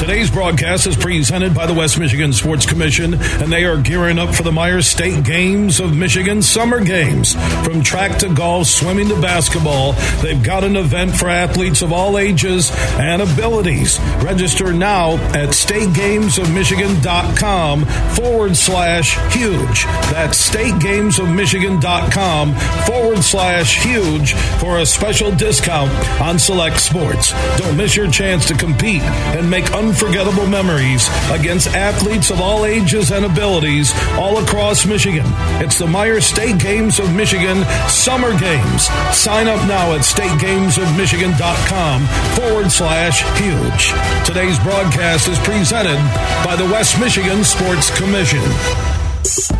Today's broadcast is presented by the West Michigan Sports Commission, and they are gearing up for the Meijer's State Games of Michigan Summer Games. From track to golf, swimming to basketball, they've got an event for athletes of all ages and abilities. Register now at stategamesofmichigan.com forward slash huge. That's stategamesofmichigan.com forward slash huge for a special discount on select sports. Don't miss your chance to compete and make unforgettable unforgettable memories against athletes of all ages and abilities all across Michigan. It's the Meijer's State Games of Michigan Summer Games. Sign up now at stategamesofmichigan.com forward slash huge. Today's broadcast is presented by the West Michigan Sports Commission.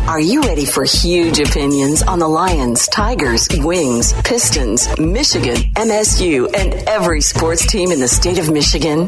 Are you ready for huge opinions on the Lions, Tigers, Wings, Pistons, Michigan, MSU, and every sports team in the state of Michigan?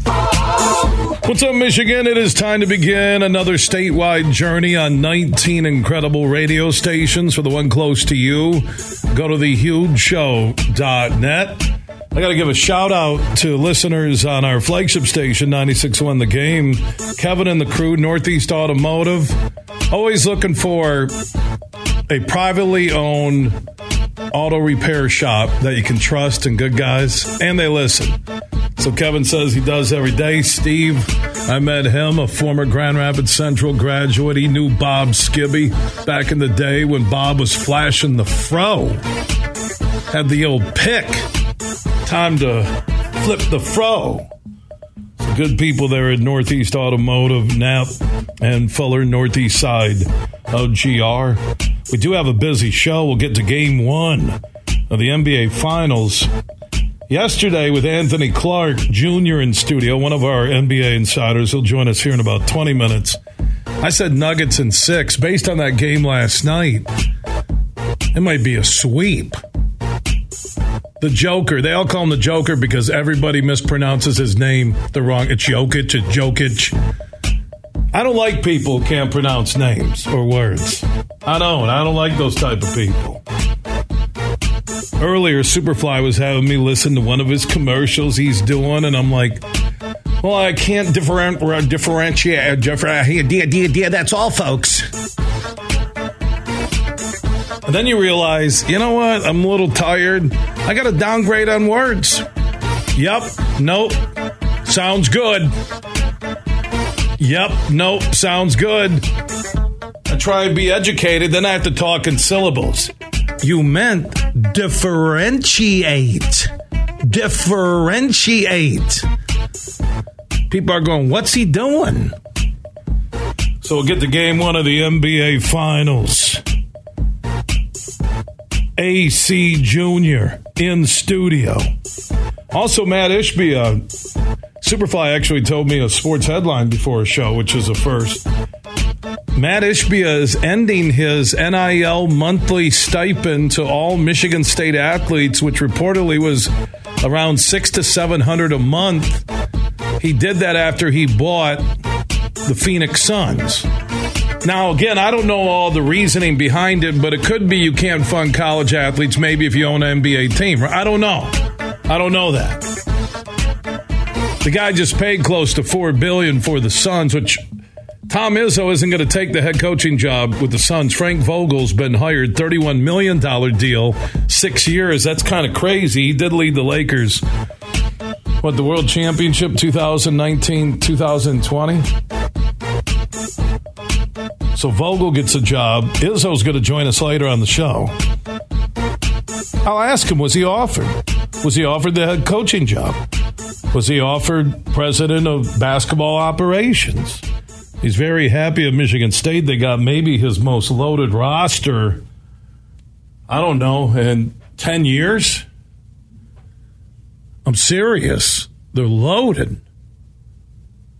What's up, Michigan? It is time to begin another statewide journey on 19 incredible radio stations for the one close to you. Go to thehugeshow.net. I got to give a shout out to listeners on our flagship station, 96.1 The Game. Kevin and the crew, Northeast Automotive. Always looking for a privately owned auto repair shop that you can trust and good guys, and they listen. So Kevin says he does every day. Steve, I met him, a former Grand Rapids Central graduate. He knew Bob Skibby back in the day when Bob was flashing the fro. Had the old pick. Time to flip the fro. Good people there at Northeast Automotive, Knapp, and Fuller Northeast Side of GR. We do have a busy show. We'll get to game one of the NBA Finals yesterday with Anthony Clark Jr. in studio, one of our NBA insiders. He'll join us here in about 20 minutes. I said Nuggets in six. Based on that game last night, it might be a sweep. The Joker. They all call him the Joker because everybody mispronounces his name the wrong. It's Jokic. It's Jokic. I don't like people who can't pronounce names or words. I don't. I don't like those type of people. Earlier, Superfly was having me listen to one of his commercials he's doing, and I'm like, well, I can't different, differentiate. Uh, differ, uh, that's all, folks. And then you realize, you know what? I'm a little tired. I got to downgrade on words. Yep. Nope. Sounds good. Yep. Nope. Sounds good. I try to be educated, then I have to talk in syllables. You meant differentiate. Differentiate. People are going, what's he doing? So we'll get to game one of the NBA Finals. AC Jr. in studio. Also, Matt Ishbia. Superfly actually told me a sports headline before a show, which is a first. Matt Ishbia is ending his NIL monthly stipend to all Michigan State athletes, which reportedly was around six to seven hundred a month. He did that after he bought the Phoenix Suns. Now, again, I don't know all the reasoning behind it, but it could be you can't fund college athletes maybe if you own an NBA team. I don't know. I don't know that. The guy just paid close to four billion for the Suns, which Tom Izzo isn't going to take the head coaching job with the Suns. Frank Vogel's been hired, $31 million deal, six years. That's kind of crazy. He did lead the Lakers. What, the World Championship 2019 2020? So Vogel gets a job. Izzo's going to join us later on the show. I'll ask him, was he offered? Was he offered the head coaching job? Was he offered president of basketball operations? He's very happy at Michigan State. They got maybe his most loaded roster, I don't know, in 10 years. I'm serious. They're loaded.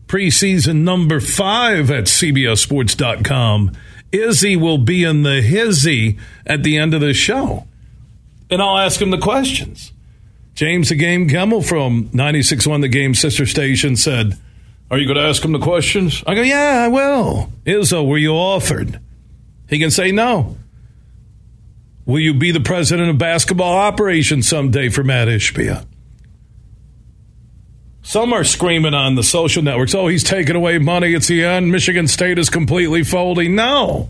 Preseason number five at CBSSports.com. Izzy will be in the hizzy at the end of the show. And I'll ask him the questions. James the Game Gemmel from 96.1 The Game Sister Station said, Are you going to ask him the questions? I go, Yeah, I will. Izzo, were you offered? He can say no. Will you be the president of basketball operations someday for Matt Ishbia? Some are screaming on the social networks, oh, he's taking away money. It's the end. Michigan State is completely folding. No.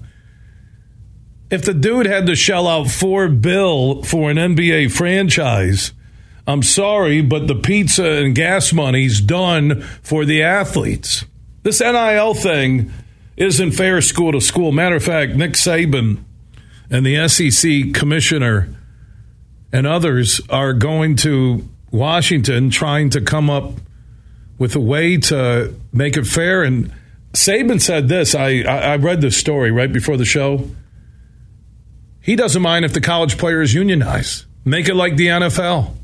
If the dude had to shell out four bill for an NBA franchise, I'm sorry, but the pizza and gas money's done for the athletes. This NIL thing isn't fair school to school. Matter of fact, Nick Saban and the SEC commissioner and others are going to Washington trying to come up with a way to make it fair. And Saban said this. I, I read this story right before the show. He doesn't mind if the college players unionize. Make it like the NFL.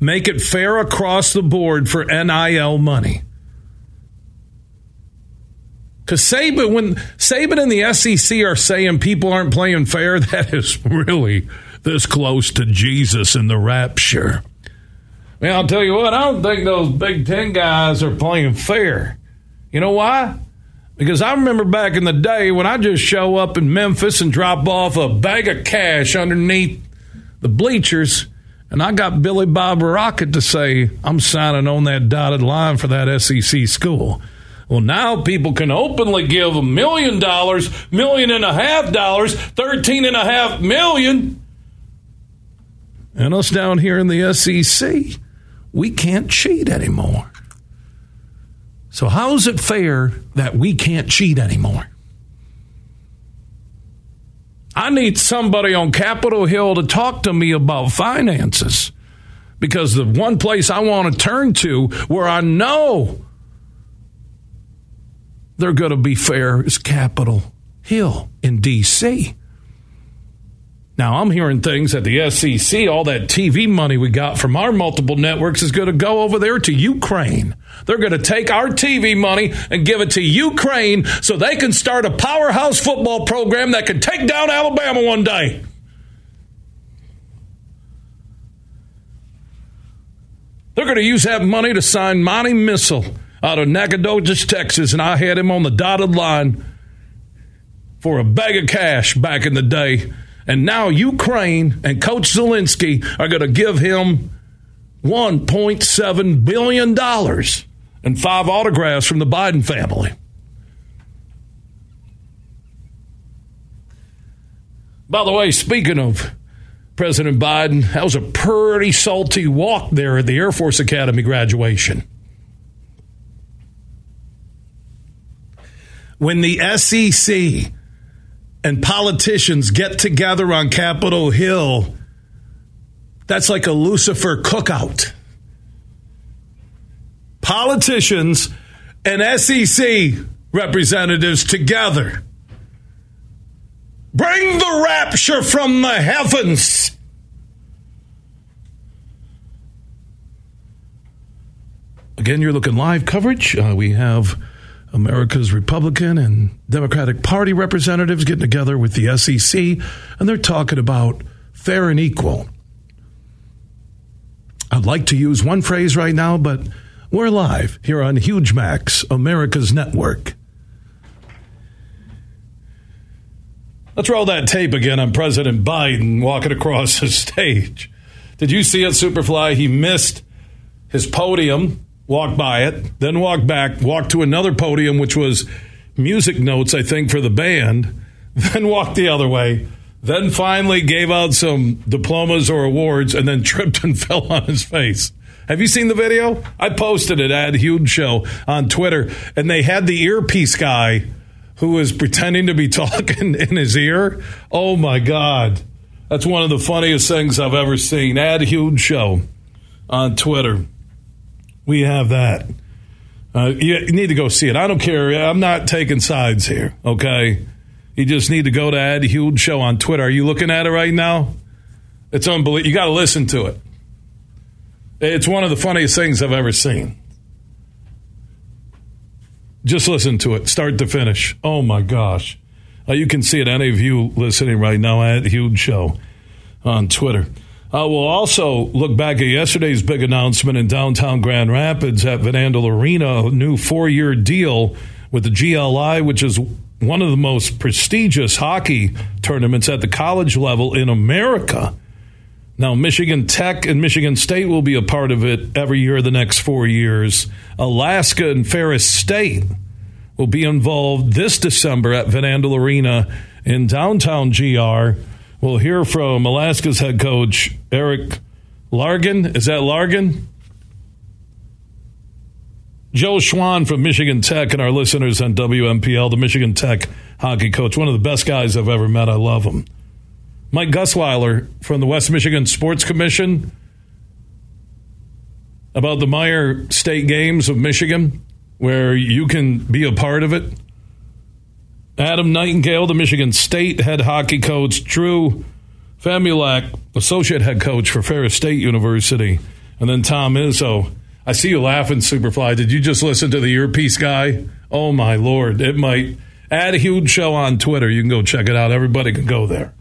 Make it fair across the board for NIL money. Because Saban, when Saban and the SEC are saying people aren't playing fair, that is really this close to Jesus in the rapture. Mean, I'll tell you what, I don't think those Big Ten guys are playing fair. You know why? Because I remember back in the day when I just show up in Memphis and drop off a bag of cash underneath the bleachers, and I got Billy Bob Rocket to say, I'm signing on that dotted line for that SEC school. Well, now people can openly give a million dollars, million and a half dollars, thirteen and a half million. And us down here in the SEC, we can't cheat anymore. So, how is it fair that we can't cheat anymore? I need somebody on Capitol Hill to talk to me about finances because the one place I want to turn to where I know they're going to be fair is Capitol Hill in D.C. Now, I'm hearing things at the SEC, all that TV money we got from our multiple networks is going to go over there to Ukraine. They're going to take our TV money and give it to Ukraine so they can start a powerhouse football program that can take down Alabama one day. They're going to use that money to sign Monty Missile out of Nacogdoches, Texas, and I had him on the dotted line for a bag of cash back in the day. And now Ukraine and Coach Zelensky are going to give him $1.7 billion and five autographs from the Biden family. By the way, speaking of President Biden, that was a pretty salty walk there at the Air Force Academy graduation. when the SEC and politicians get together on Capitol Hill, that's like a Lucifer cookout. Politicians and SEC representatives together. Bring the rapture from the heavens. Again, you're looking live coverage. Uh, we have America's Republican and Democratic Party representatives getting together with the SEC, and they're talking about fair and equal. I'd like to use one phrase right now, but we're live here on Huge Max, America's Network. Let's roll that tape again on President Biden walking across the stage. Did you see it, Superfly? He missed his podium walked by it, then walked back, walked to another podium, which was music notes, I think, for the band, then walked the other way, then finally gave out some diplomas or awards, and then tripped and fell on his face. Have you seen the video? I posted it at Huge Show on Twitter, and they had the earpiece guy who was pretending to be talking in his ear. Oh my God. That's one of the funniest things I've ever seen. Ad Huge Show on Twitter. We have that. Uh, you need to go see it. I don't care. I'm not taking sides here. Okay. You just need to go to Ed Huge Show on Twitter. Are you looking at it right now? It's unbelievable. You got to listen to it. It's one of the funniest things I've ever seen. Just listen to it, start to finish. Oh my gosh. Uh, you can see it, any of you listening right now at Huge Show on Twitter. Uh, we'll also look back at yesterday's big announcement in downtown Grand Rapids at Van Andel Arena, a new four year deal with the GLI, which is one of the most prestigious hockey tournaments at the college level in America. Now, Michigan Tech and Michigan State will be a part of it every year the next four years. Alaska and Ferris State will be involved this December at Van Andel Arena in downtown GR. We'll hear from Alaska's head coach, Erik Largen. Is that Largen? Joe Shawhan from Michigan Tech and our listeners on WMPL, the Michigan Tech hockey coach, one of the best guys I've ever met. I love him. Mike Guswiler from the West Michigan Sports Commission about the Meijer State Games of Michigan, where you can be a part of it. Adam Nightingale, the Michigan State head hockey coach, Drew Famulak, associate head coach for Ferris State University, and then Tom Izzo. I see you laughing, Superfly. Did you just listen to the earpiece guy? Oh my lord! It might add a huge show on Twitter. You can go check it out. Everybody can go there.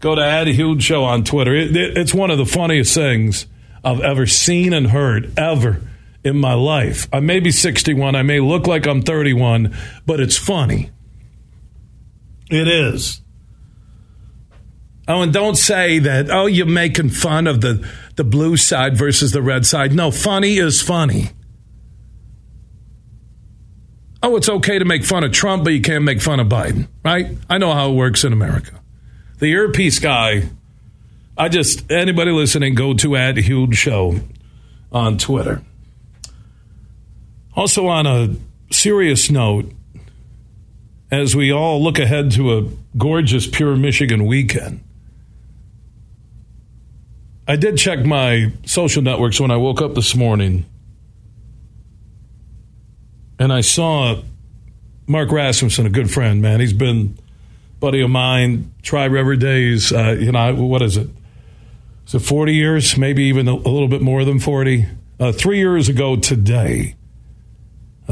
Go to Add a Huge Show on Twitter. It, it, it's one of the funniest things I've ever seen and heard ever in my life. I may be 61. I may look like I'm 31, but it's funny. It is. Oh, and don't say that, oh, you're making fun of the, the blue side versus the red side. No, funny is funny. Oh, it's okay to make fun of Trump, but you can't make fun of Biden, right? I know how it works in America the earpiece guy, I just, anybody listening, go to at Huge Show on Twitter. Also, on a serious note, as we all look ahead to a gorgeous Pure Michigan weekend, I did check my social networks when I woke up this morning, and I saw Mark Rasmussen, a good friend, man. He's been buddy of mine, Tri River Days. Uh, you know, what is it? It 40 years? Maybe even a, a little bit more than 40. Uh, three years ago today,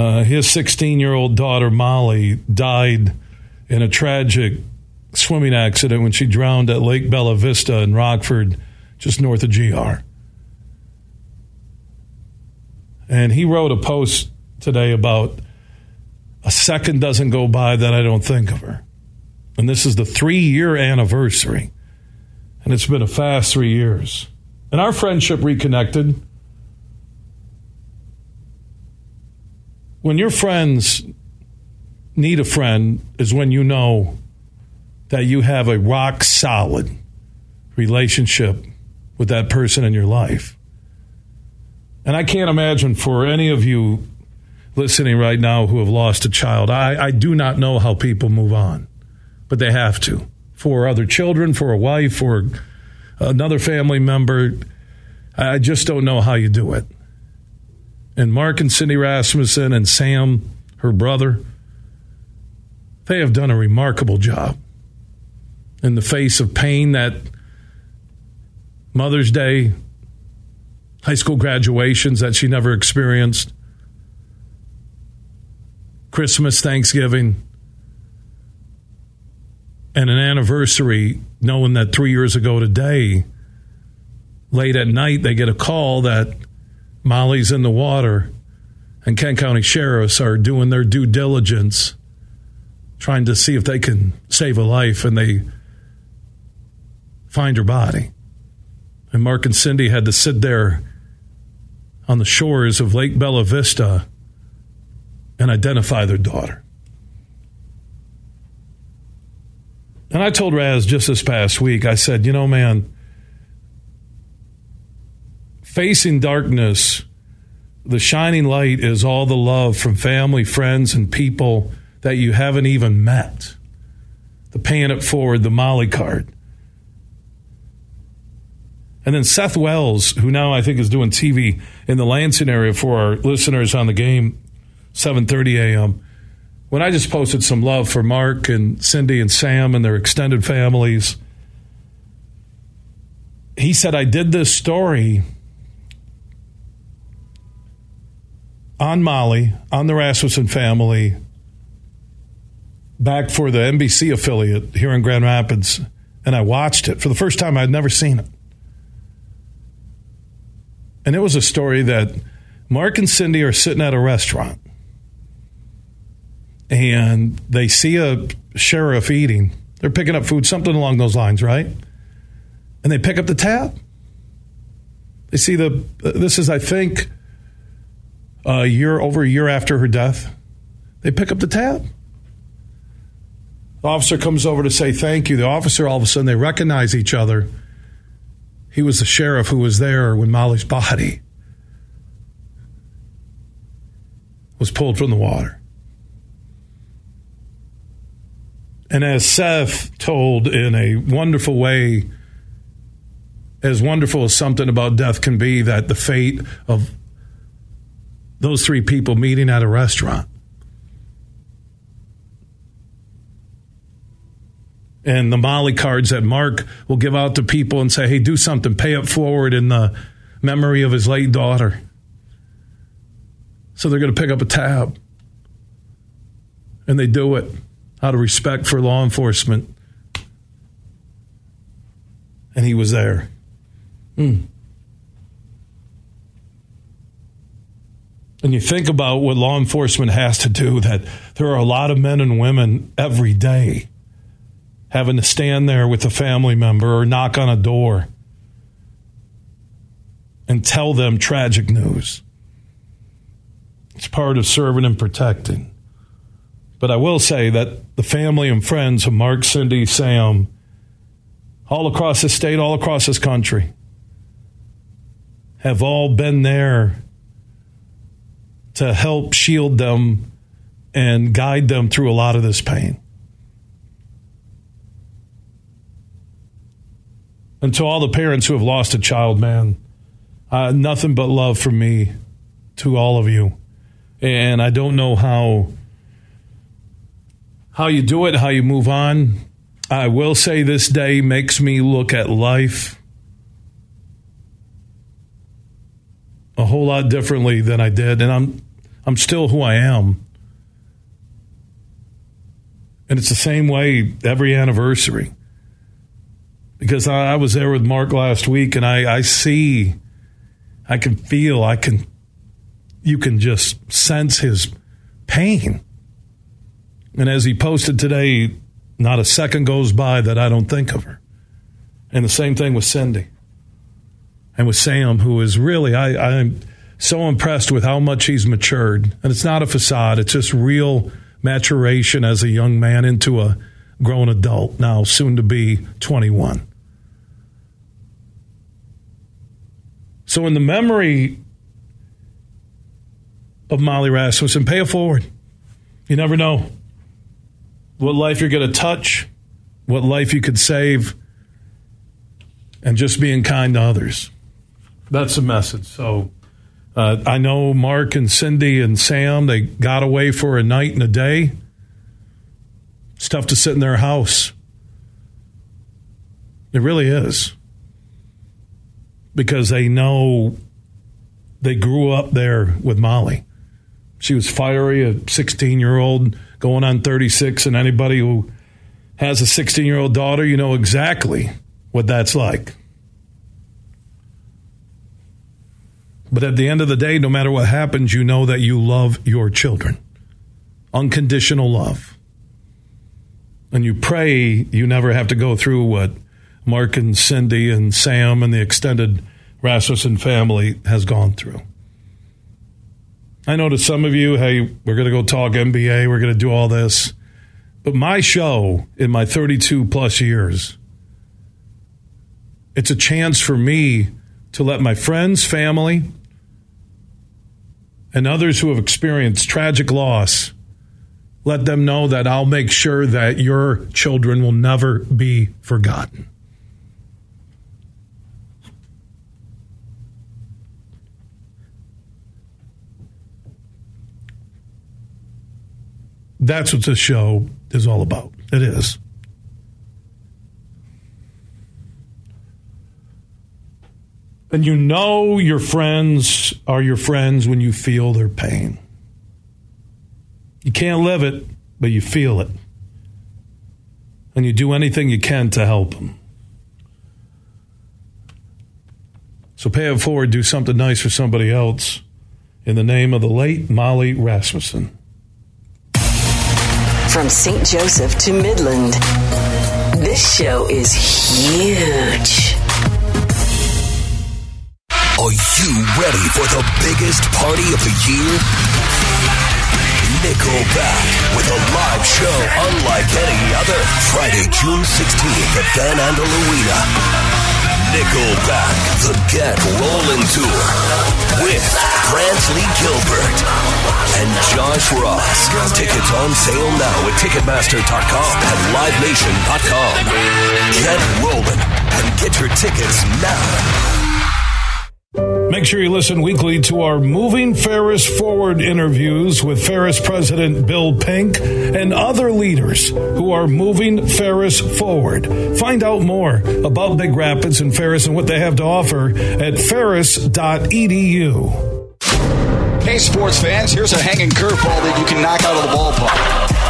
uh, his 16 year old daughter, Molly, died in a tragic swimming accident when she drowned at Lake Bella Vista in Rockford, just north of GR. And he wrote a post today about a second doesn't go by that I don't think of her. And this is the three year anniversary. And it's been a fast three years. And our friendship reconnected. When your friends need a friend, is when you know that you have a rock solid relationship with that person in your life. And I can't imagine for any of you listening right now who have lost a child, I, I do not know how people move on but they have to for other children, for a wife, for another family member. I just don't know how you do it. And Mark and Cindy Rasmussen and Sam, her brother, they have done a remarkable job in the face of pain that Mother's Day, high school graduations that she never experienced, Christmas, Thanksgiving and an anniversary, knowing that three years ago today, late at night, they get a call that Molly's in the water and Kent County sheriffs are doing their due diligence, trying to see if they can save a life, and they find her body. And Mark and Cindy had to sit there on the shores of Lake Bella Vista and identify their daughter. And I told Raz just this past week, I said, you know, man, facing darkness, the shining light is all the love from family, friends, and people that you haven't even met. The paying it forward, the Molly card. And then Seth Wells, who now I think is doing TV in the Lansing area for our listeners on the game, 7:30 a.m when I just posted some love for Mark and Cindy and Sam and their extended families, he said, I did this story on Molly, on the Rasmussen family, back for the NBC affiliate here in Grand Rapids, and I watched it for the first time. I'd never seen it. And it was a story that Mark and Cindy are sitting at a restaurant and they see a sheriff eating. They're picking up food, something along those lines, right? And they pick up the tab. They see the, this is, I think, a year, over a year after her death. They pick up the tab. The officer comes over to say thank you. The officer, all of a sudden, they recognize each other. He was the sheriff who was there when Molly's body was pulled from the water. And as Seth told in a wonderful way, as wonderful as something about death can be, that the fate of those three people meeting at a restaurant. And the Molly cards that Mark will give out to people and say, hey, do something, pay it forward in the memory of his late daughter. So they're going to pick up a tab. And they do it out of respect for law enforcement. And he was there. Mm. And you think about what law enforcement has to do, that there are a lot of men and women every day having to stand there with a family member or knock on a door and tell them tragic news. It's part of serving and protecting. But I will say that the family and friends of Mark, Cindy, Sam, all across the state, all across this country, have all been there to help shield them and guide them through a lot of this pain. And to all the parents who have lost a child, man, uh, nothing but love from me to all of you. And I don't know how how you do it, how you move on. I will say this day makes me look at life a whole lot differently than I did, and I'm I'm still who I am. And it's the same way every anniversary. Because I, I was there with Mark last week and I, I see, I can feel, I can, you can just sense his pain. And as he posted today, not a second goes by that I don't think of her. And the same thing with Cindy and with Sam, who is really, I, I'm so impressed with how much he's matured. And it's not a facade, it's just real maturation as a young man into a grown adult, now soon to be 21. So, in the memory of Molly Rasmussen, pay it forward. You never know what life you're going to touch, what life you could save, and just being kind to others. That's the message. So uh, I know Mark and Cindy and Sam, they got away for a night and a day. It's tough to sit in their house. It really is. Because they know they grew up there with Molly. She was fiery, a 16 year old going on 36, and anybody who has a 16 year old daughter, you know exactly what that's like. But at the end of the day, no matter what happens, you know that you love your children. Unconditional love. And you pray you never have to go through what Mark and Cindy and Sam and the extended Rasmussen family has gone through. I know to some of you, hey, we're going to go talk NBA, we're going to do all this. But my show in my 32 plus years, it's a chance for me to let my friends, family, and others who have experienced tragic loss let them know that I'll make sure that your children will never be forgotten. That's what this show is all about. It is. And you know your friends are your friends when you feel their pain. You can't live it, but you feel it. And you do anything you can to help them. So pay it forward, do something nice for somebody else in the name of the late Molly Rasmussen. From St. Joseph to Midland, this show is huge. Are you ready for the biggest party of the year? Nickelback with a live show unlike any other. Friday, June 16th at Van Andel. Nickelback, the Get Rolling Tour with Brantley Gilbert and Josh Ross. Tickets on sale now at Ticketmaster.com and LiveNation.com. Get rolling and get your tickets now. Make sure you listen weekly to our Moving Ferris Forward interviews with Ferris President Bill Pink and other leaders who are moving Ferris forward. Find out more about Big Rapids and Ferris and what they have to offer at ferris.edu. Hey, sports fans, here's a hanging curveball that you can knock out of the ballpark.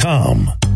com.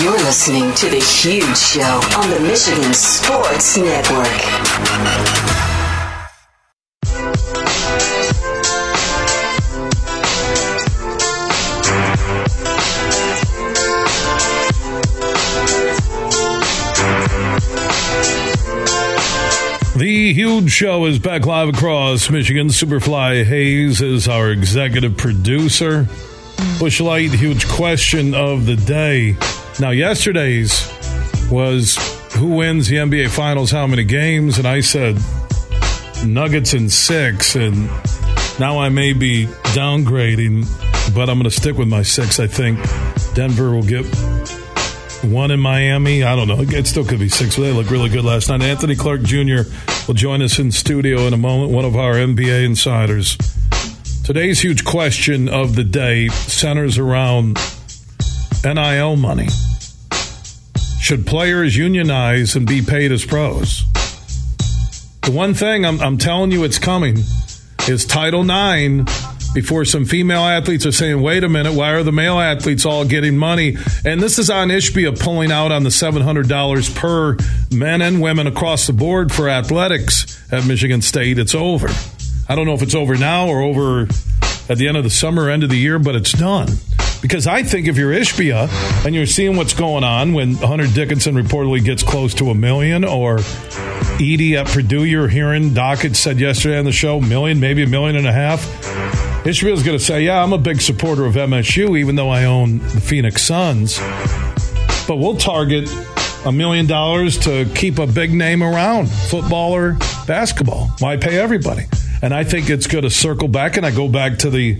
You're listening to The Huge Show on the Michigan Sports Network. The Huge Show is back live across Michigan. Superfly Hayes is our executive producer. Busch Light, huge question of the day. Now, yesterday's was who wins the NBA Finals, how many games? And I said Nuggets in six. And now I may be downgrading, but I'm going to stick with my six. I think Denver will get one in Miami. I don't know. It still could be six, but they look really good last night. Anthony Clark Jr. will join us in studio in a moment, one of our NBA insiders. Today's huge question of the day centers around NIL money. Should players unionize and be paid as pros? The one thing I'm, I'm telling you it's coming is Title IX before some female athletes are saying, wait a minute, why are the male athletes all getting money? And this is on Ishbia pulling out on the $700 per men and women across the board for athletics at Michigan State. It's over. I don't know if it's over now or over at the end of the summer, end of the year, but it's done. Because I think if you're Ishbia and you're seeing what's going on when Hunter Dickinson reportedly gets close to a million, or Edey at Purdue, you're hearing Dockett said yesterday on the show, million, maybe a million and a half. Ishbia's going to say, "Yeah, I'm a big supporter of MSU, even though I own the Phoenix Suns." But we'll target a million dollars to keep a big name around football or basketball. Why pay everybody? And I think it's going to circle back, and I go back to the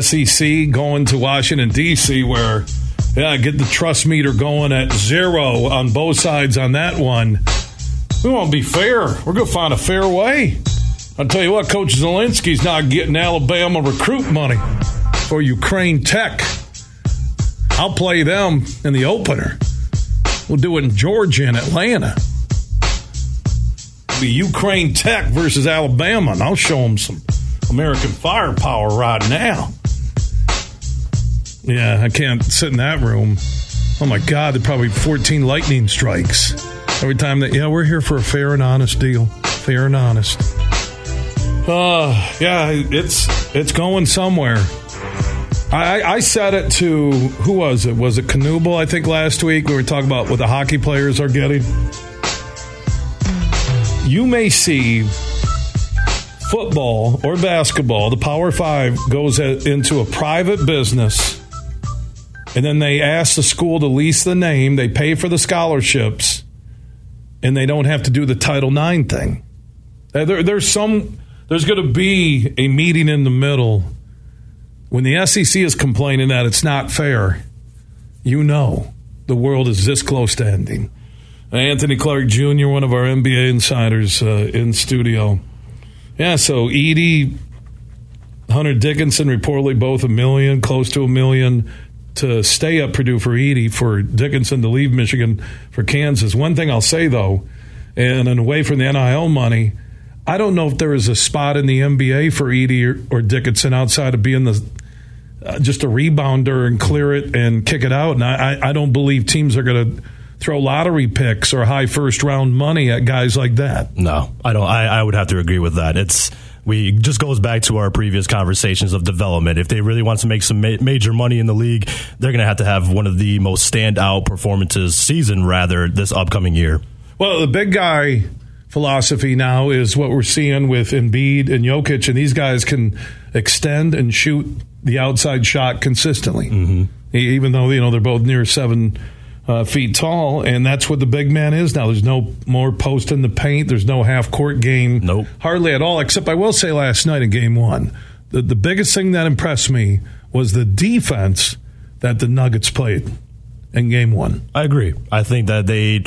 SEC going to Washington D.C. where yeah, get the trust meter going at zero on both sides on that one. We won't be fair. We're going to find a fair way. I'll tell you what, Coach Zelensky's not getting Alabama recruit money for Ukraine Tech. I'll play them in the opener. We'll do it in Georgia and Atlanta. The Ukraine Tech versus Alabama, and I'll show them some American firepower right now. Yeah, I can't sit in that room. Oh my God, there probably 14 lightning strikes every time that. Yeah, we're here for a fair and honest deal. Fair and honest. Uh, yeah, it's it's going somewhere. I, I said it to who was it? Was it Knuble? I think last week we were talking about what the hockey players are getting. You may see football or basketball. The Power Five goes into a private business and then they ask the school to lease the name, they pay for the scholarships, and they don't have to do the Title IX thing. Uh, there, there's some, there's going to be a meeting in the middle. When the SEC is complaining that it's not fair, you know the world is this close to ending. Anthony Clark Jr., one of our NBA insiders uh, in studio. Yeah, so Edey, Hunter Dickinson reportedly both a million, close to a million to stay at Purdue for Edey, for Dickinson to leave Michigan for Kansas. One thing I'll say though, and, away from the NIL money, I don't know if there is a spot in the NBA for Edey or, or Dickinson outside of being the uh, just a rebounder and clear it and kick it out. And I, I don't believe teams are going to throw lottery picks or high first round money at guys like that. No, I don't. I, I would have to agree with that. It's we just goes back to our previous conversations of development. If they really want to make some ma- major money in the league, they're going to have to have one of the most standout performances season rather this upcoming year. Well, the big guy philosophy now is what we're seeing with Embiid and Jokic, and these guys can extend and shoot the outside shot consistently, mm-hmm. even though you know they're both near seven uh, feet tall, and that's what the big man is now. There's no more post in the paint. There's no half court game. Nope. Hardly at all, except I will say last night in game one, the, the biggest thing that impressed me was the defense that the Nuggets played in game one. I agree. I think that they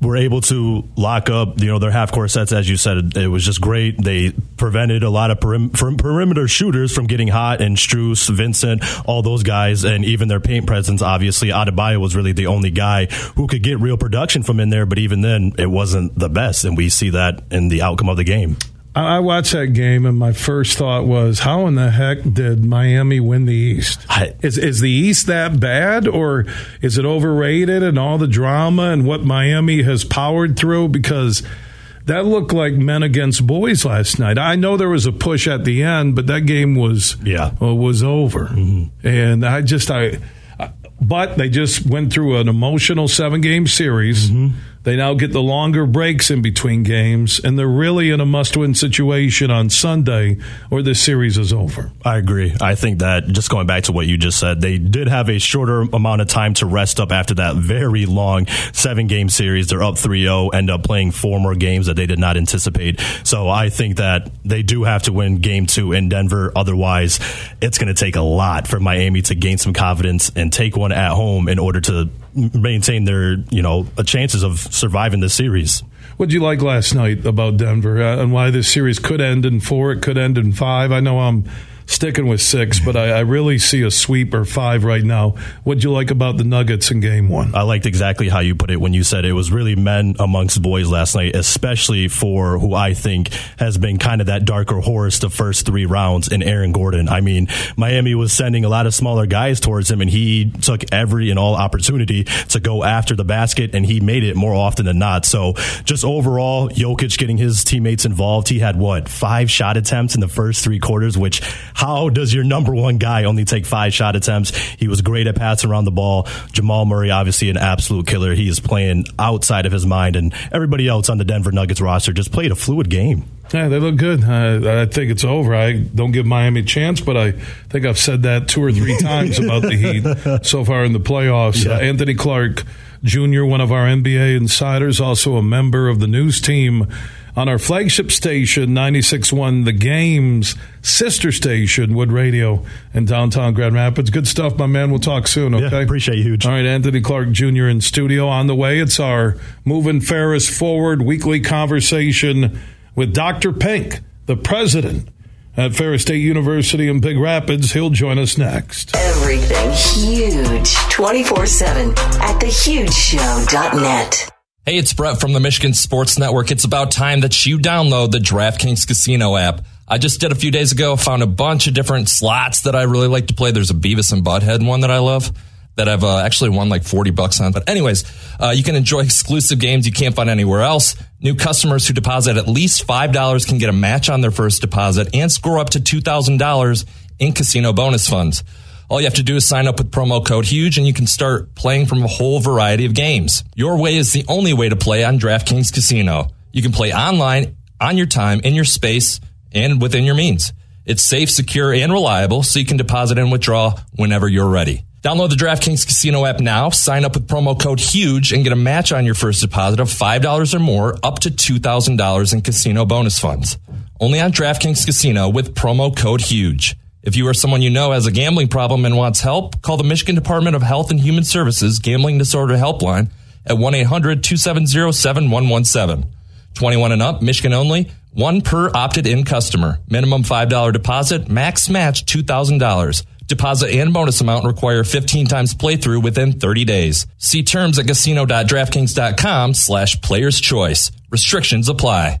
were able to lock up, you know, their half court sets. As you said, it was just great. They prevented a lot of perim- perimeter shooters from getting hot, and Strus, Vincent, all those guys, and even their paint presence. Obviously, Adebayo was really the only guy who could get real production from in there. But even then, it wasn't the best, and we see that in the outcome of the game. I watched that game, and my first thought was, "How in the heck did Miami win the East? I, is is the East that bad, or is it overrated and all the drama and what Miami has powered through? Because that looked like men against boys last night. I know there was a push at the end, but that game was yeah uh, was over, mm-hmm. and I just I. But they just went through an emotional seven game series. Mm-hmm they now get the longer breaks in between games, and they're really in a must win situation on Sunday or this series is over. I agree. I think that just going back to what you just said, they did have a shorter amount of time to rest up after that very long seven game series. They're up 3 0, end up playing four more games that they did not anticipate. So I think that they do have to win game two in Denver. Otherwise, it's going to take a lot for Miami to gain some confidence and take one at home in order to maintain their you know chances of surviving the series. What did you like last night about Denver uh, and why this series could end in four? It could end in five. I know I'm sticking with six, but I, I, really see a sweep or five right now. What'd you like about the Nuggets in game one? I liked exactly how you put it when you said it was really men amongst boys last night, especially for who I think has been kind of that darker horse the first three rounds in Aaron Gordon. I mean, Miami was sending a lot of smaller guys towards him, and he took every and all opportunity to go after the basket, and he made it more often than not. So just overall, Jokic getting his teammates involved. He had what, five shot attempts in the first three quarters, which how does your number one guy only take five shot attempts? He was great at passing around the ball. Jamal Murray, obviously an absolute killer. He is playing outside of his mind, and everybody else on the Denver Nuggets roster just played a fluid game. Yeah, they look good. I, I, think it's over. I don't give Miami a chance, but I think I've said that two or three times about the Heat so far in the playoffs. Yeah. Uh, Anthony Clark Jr., one of our NBA insiders, also a member of the news team on our flagship station, 96.1 The Game's sister station, Wood Radio in downtown Grand Rapids. Good stuff, my man. We'll talk soon, okay? Yeah, appreciate you, Huge. All right, Anthony Clark Jr. in studio on the way. It's our Moving Ferris Forward weekly conversation with Dr. Pink, the president at Ferris State University in Big Rapids. He'll join us next. Everything huge 24 7 at thehugeshow.net. Hey, it's Brett from the Michigan Sports Network. It's about time that you download the DraftKings Casino app. I just did a few days ago, found a bunch of different slots that I really like to play. There's a Beavis and Butthead one that I love that I've uh, actually won like 40 bucks on. But anyways, uh, you can enjoy exclusive games you can't find anywhere else. New customers who deposit at least $5 can get a match on their first deposit and score up to $2,000 in casino bonus funds. All you have to do is sign up with promo code HUGE and you can start playing from a whole variety of games. Your way is the only way to play on DraftKings Casino. You can play online, on your time, in your space, and within your means. It's safe, secure, and reliable, so you can deposit and withdraw whenever you're ready. Download the DraftKings Casino app now, sign up with promo code HUGE, and get a match on your first deposit of $5 or more up to $2,000 in casino bonus funds. Only on DraftKings Casino with promo code HUGE. If you or someone you know has a gambling problem and wants help, call the Michigan Department of Health and Human Services Gambling Disorder Helpline at 1 800 270 7117. 21 and up, Michigan only, one per opted in customer. Minimum $5 deposit, max match $2,000. Deposit and bonus amount require 15 times playthrough within 30 days. See terms at casino.draftkings.com slash players choice. Restrictions apply.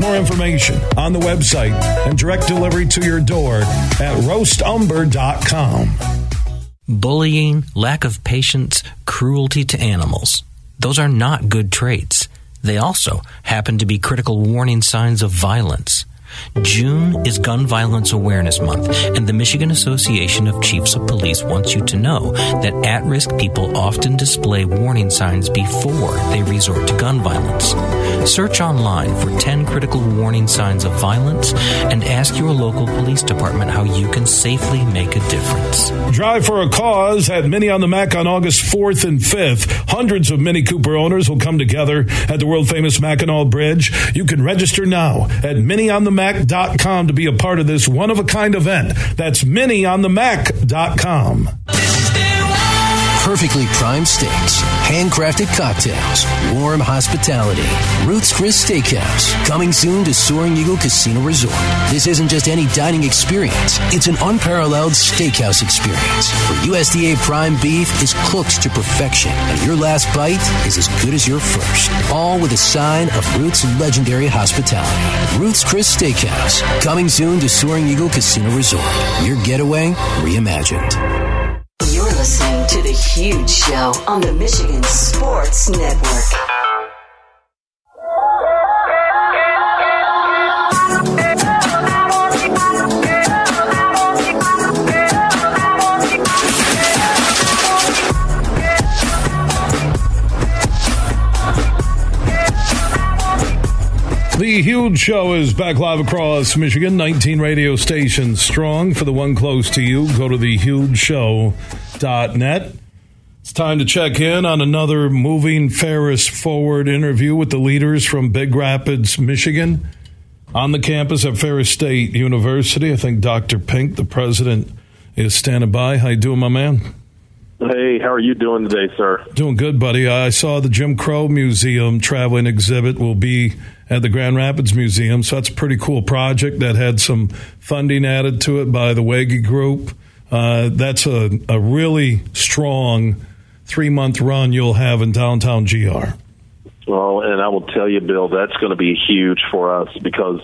More information on the website and direct delivery to your door at roastumber.com. Bullying, lack of patience, cruelty to animals. Those are not good traits. They also happen to be critical warning signs of violence. June is Gun Violence Awareness Month, and the Michigan Association of Chiefs of Police wants you to know that at risk people often display warning signs before they resort to gun violence. Search online for 10 critical warning signs of violence and ask your local police department how you can safely make a difference. Drive for a Cause at Mini on the Mac on August 4th and 5th. Hundreds of Mini Cooper owners will come together at the world famous Mackinac Bridge. You can register now at Mini on the minionthemac.com to be a part of this one of a kind event. That's minionthemac.com perfectly primed steaks, handcrafted cocktails, warm hospitality. Ruth's Chris Steakhouse, coming soon to Soaring Eagle Casino Resort. This isn't just any dining experience, it's an unparalleled steakhouse experience where USDA prime beef is cooked to perfection and your last bite is as good as your first. All with a sign of Ruth's legendary hospitality. Ruth's Chris Steakhouse, coming soon to Soaring Eagle Casino Resort. Your getaway reimagined listening to The Huge Show on the Michigan Sports Network. The Huge Show is back live across Michigan. 19 radio stations strong. For the one close to you, go to the Huge Show net. It's time to check in on another moving Ferris forward interview with the leaders from Big Rapids, Michigan, on the campus at Ferris State University. I think Dr. Pink, the president, is standing by. How you doing, my man? Hey, how are you doing today, sir? Doing good, buddy. I saw the Jim Crow Museum traveling exhibit will be at the Grand Rapids Museum, so that's a pretty cool project that had some funding added to it by the Wege Group. Uh, that's a, a really strong three month run you'll have in downtown GR. Well, and I will tell you, Bill, that's going to be huge for us because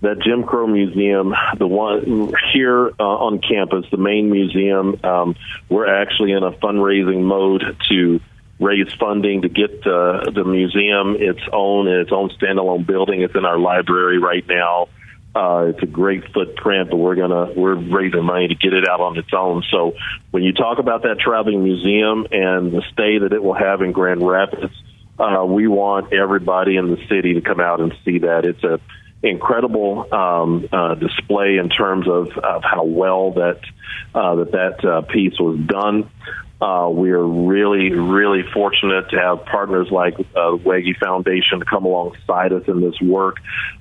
that Jim Crow Museum, the one here uh, on campus, the main museum, um, we're actually in a fundraising mode to raise funding to get uh, the museum its own its own standalone building. It's in our library right now. Uh, it's a great footprint, but we're gonna we're raising money to get it out on its own. So when you talk about that traveling museum and the stay that it will have in Grand Rapids, uh, we want everybody in the city to come out and see that. It's a incredible um, uh, display in terms of, of how well that uh, that that uh, piece was done. Uh, we are really, really fortunate to have partners like uh, Wege Foundation to come alongside us in this work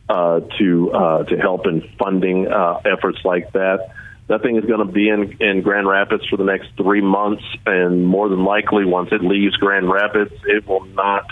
uh, to uh, to help in funding uh, efforts like that. That thing is going to be in, in Grand Rapids for the next three months, and more than likely, once it leaves Grand Rapids, it will not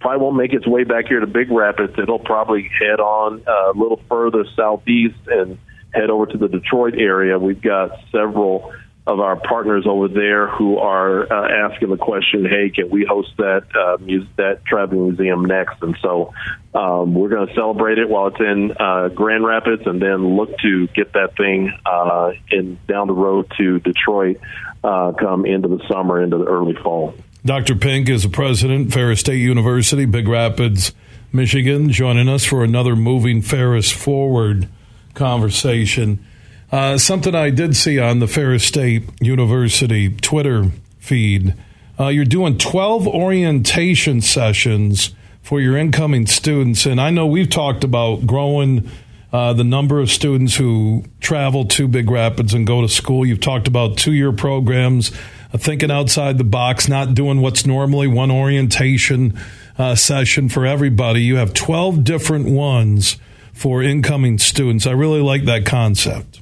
probably won't make its way back here to Big Rapids. It'll probably head on uh, a little further southeast and head over to the Detroit area. We've got several of our partners over there who are uh, asking the question, "Hey, can we host that uh, that traveling museum next?" And so um, we're going to celebrate it while it's in uh, Grand Rapids, and then look to get that thing uh, in down the road to Detroit uh, come into the summer, into the early fall. Dr. Pink is the president, Ferris State University, Big Rapids, Michigan, joining us for another moving Ferris forward conversation. Uh, something I did see on the Ferris State University Twitter feed. Uh, you're doing 12 orientation sessions for your incoming students. And I know we've talked about growing uh, the number of students who travel to Big Rapids and go to school. You've talked about two year programs, uh, thinking outside the box, not doing what's normally one orientation uh, session for everybody. You have 12 different ones for incoming students. I really like that concept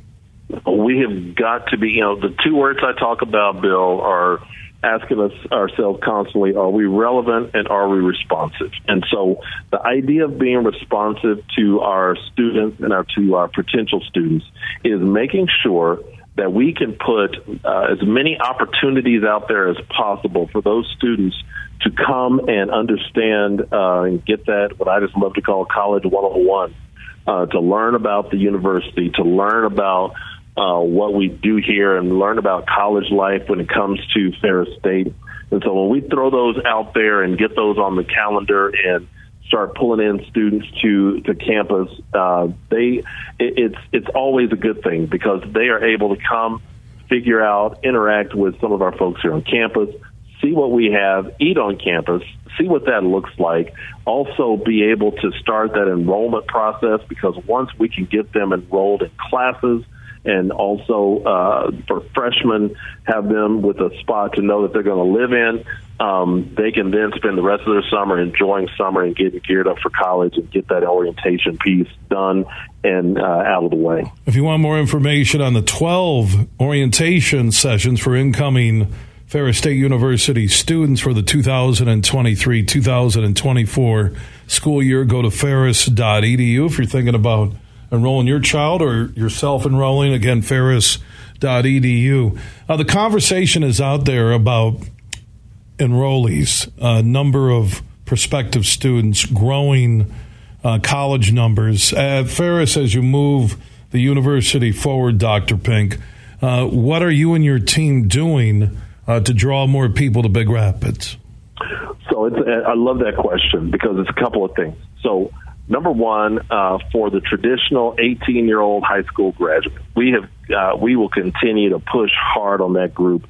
we have got to be, you know, the two words I talk about, Bill, are asking us ourselves constantly, are we relevant and are we responsive? And so the idea of being responsive to our students and our to our potential students is making sure that we can put uh, as many opportunities out there as possible for those students to come and understand uh, and get that what I just love to call college 101 uh, to learn about the university, to learn about uh, what we do here and learn about college life when it comes to Ferris State. And so when we throw those out there and get those on the calendar and start pulling in students to to campus, uh, they it, it's it's always a good thing because they are able to come, figure out, interact with some of our folks here on campus, see what we have, eat on campus, see what that looks like. Also, be able to start that enrollment process because once we can get them enrolled in classes and also uh, for freshmen, have them with a spot to know that they're going to live in. Um, they can then spend the rest of their summer enjoying summer and getting geared up for college and get that orientation piece done and uh, out of the way. If you want more information on the 12 orientation sessions for incoming Ferris State University students for the 2023 2024 school year, go to ferris.edu if you're thinking about enrolling your child or yourself enrolling. Again, ferris.edu. Uh, the conversation is out there about enrollees, uh, number of prospective students, growing uh, college numbers. Ferris, as you move the university forward, Dr. Pink, uh, what are you and your team doing uh, to draw more people to Big Rapids? So it's, I love that question because it's a couple of things. So number one, uh, for the traditional 18 year old high school graduate, we have uh, we will continue to push hard on that group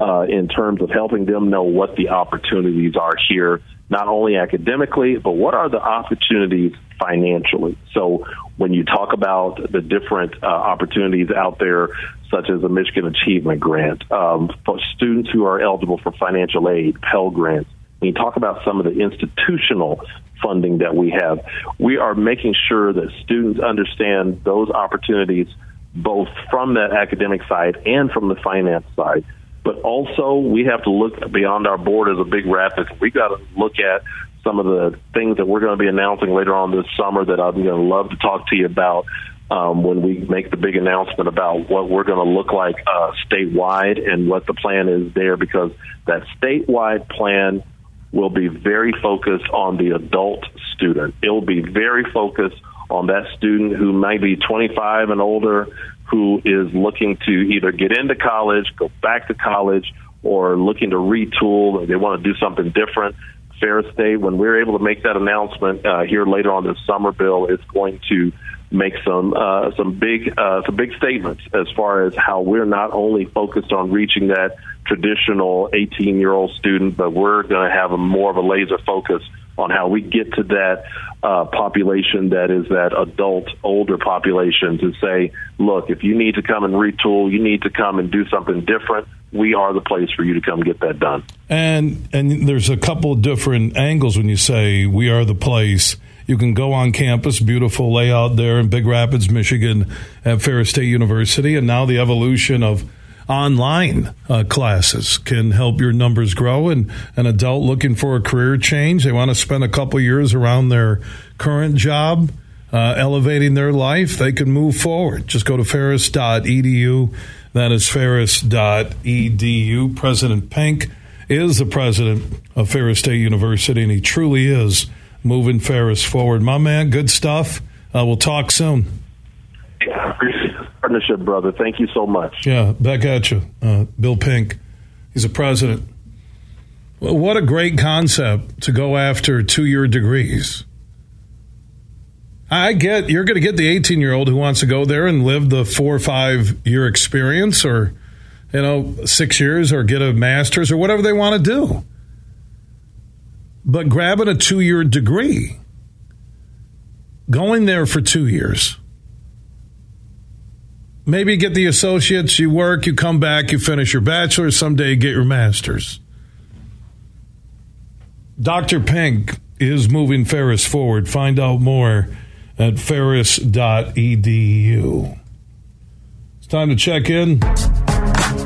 uh, in terms of helping them know what the opportunities are here, not only academically, but what are the opportunities financially. So when you talk about the different uh, opportunities out there, such as a Michigan Achievement Grant, um, for students who are eligible for financial aid, Pell Grants, when you talk about some of the institutional funding that we have, we are making sure that students understand those opportunities both from that academic side and from the finance side. But also, we have to look beyond our board as a big rapid. We got to look at some of the things that we're going to be announcing later on this summer that I'm going to love to talk to you about um, when we make the big announcement about what we're going to look like uh, statewide and what the plan is there, because that statewide plan will be very focused on the adult student. It will be very focused on that student who might be 25 and older, who is looking to either get into college, go back to college, or looking to retool, or they want to do something different. Ferris State, when we're able to make that announcement uh, here later on this summer, Bill, is going to make some uh, some big uh, some big statements as far as how we're not only focused on reaching that traditional 18 year old student, but we're going to have a more of a laser focus on how we get to that uh, population that is that adult, older population to say, look, if you need to come and retool, you need to come and do something different. We are the place for you to come get that done. And and there's a couple different angles when you say we are the place. You can go on campus, beautiful layout there in Big Rapids, Michigan, at Ferris State University, and now the evolution of online uh, classes can help your numbers grow. And an adult looking for a career change, they want to spend a couple years around their current job, uh, elevating their life, they can move forward. Just go to ferris.edu. That is ferris.edu. President Pink is the president of Ferris State University, and he truly is moving Ferris forward. My man, good stuff. Uh, we'll talk soon. Partnership, brother. Thank you so much. Yeah, back at you, uh, Bill Pink. He's a president. Well, what a great concept to go after two year degrees. I get you're going to get the 18 year old who wants to go there and live the four or five year experience or, you know, six years or get a master's or whatever they want to do. But grabbing a two year degree, going there for two years, maybe get the associates, you work, you come back, you finish your bachelor's, someday you get your master's. Dr. Pink is moving Ferris forward. Find out more at ferris.edu. It's time to check in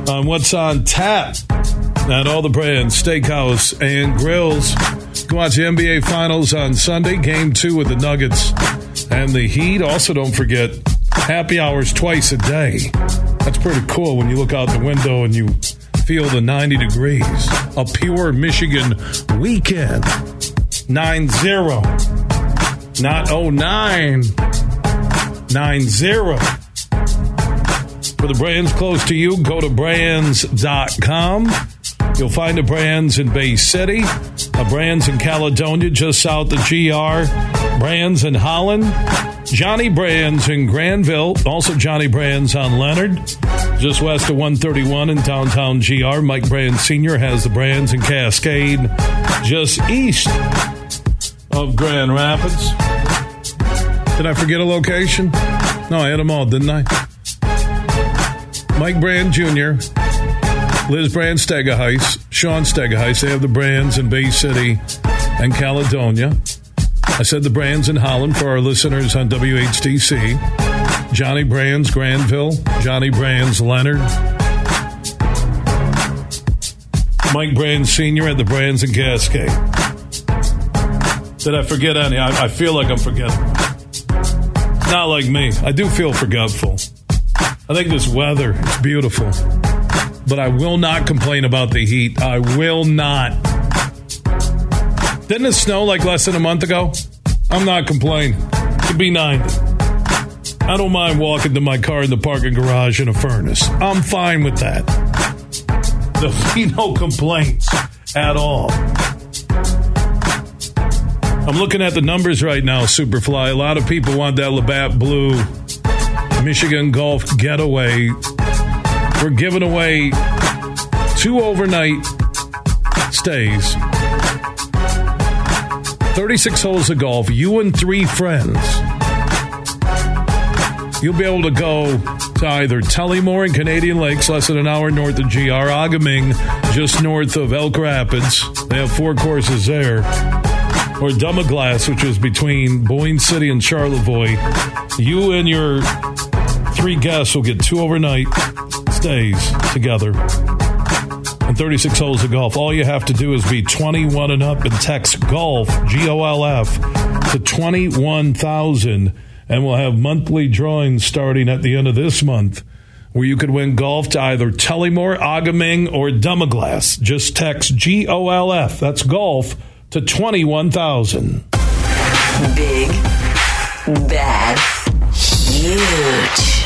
on what's on tap at all the Brann's, steakhouse and grills. Go watch the NBA Finals on Sunday, game two with the Nuggets and the Heat. Also, don't forget happy hours twice a day. That's pretty cool when you look out the window and you feel the 90 degrees. A pure Michigan weekend. 9 0. Not 09. 9 0. For the Brann's close to you, go to branns.com. You'll find a Brann's in Bay City, a Brann's in Caledonia, just south of GR, Brann's in Holland, Johnny Brann's in Grandville, also Johnny Brann's on Leonard, just west of 131 in downtown GR. Mike Brann's Sr. has the Brann's in Cascade, just east of Grand Rapids. Did I forget a location? No, I had them all, didn't I? Mike Brann Jr., Liz Brann Stegaheis, Sean Stegaheis. They have the Brann's in Bay City and Caledonia. I said the Brann's in Holland for our listeners on WHTC. Johnny Brann's Grandville, Johnny Brann's Leonard, Mike Brann's Sr. at the Brann's in Cascade. Did I forget any? I, I feel like I'm forgetting. Not like me. I do feel forgetful. I think this weather is beautiful. But I will not complain about the heat. I will not. Didn't it snow like less than a month ago? I'm not complaining. It'd be 90. I don't mind walking to my car in the parking garage in a furnace. I'm fine with that. There'll be no complaints at all. I'm looking at the numbers right now, Superfly. A lot of people want that Labatt Blue Michigan Golf Getaway. We're giving away two overnight stays, 36 holes of golf, you and three friends. You'll be able to go to either Tullymore and Canadian Lakes, less than an hour north of GR, A-Ga-Ming, just north of Elk Rapids. They have four courses there. Or Dunmaglas, which is between Boyne City and Charlevoix. You and your three guests will get two overnight stays together 36 holes of golf. All you have to do is be 21 and up and text golf, G O L F, to 21,000 And we'll have monthly drawings starting at the end of this month where you could win golf to either Tullymore, A-Ga-Ming, or Dunmaglas. Just text G O L F, that's golf, to 21,000. Big, bad, huge.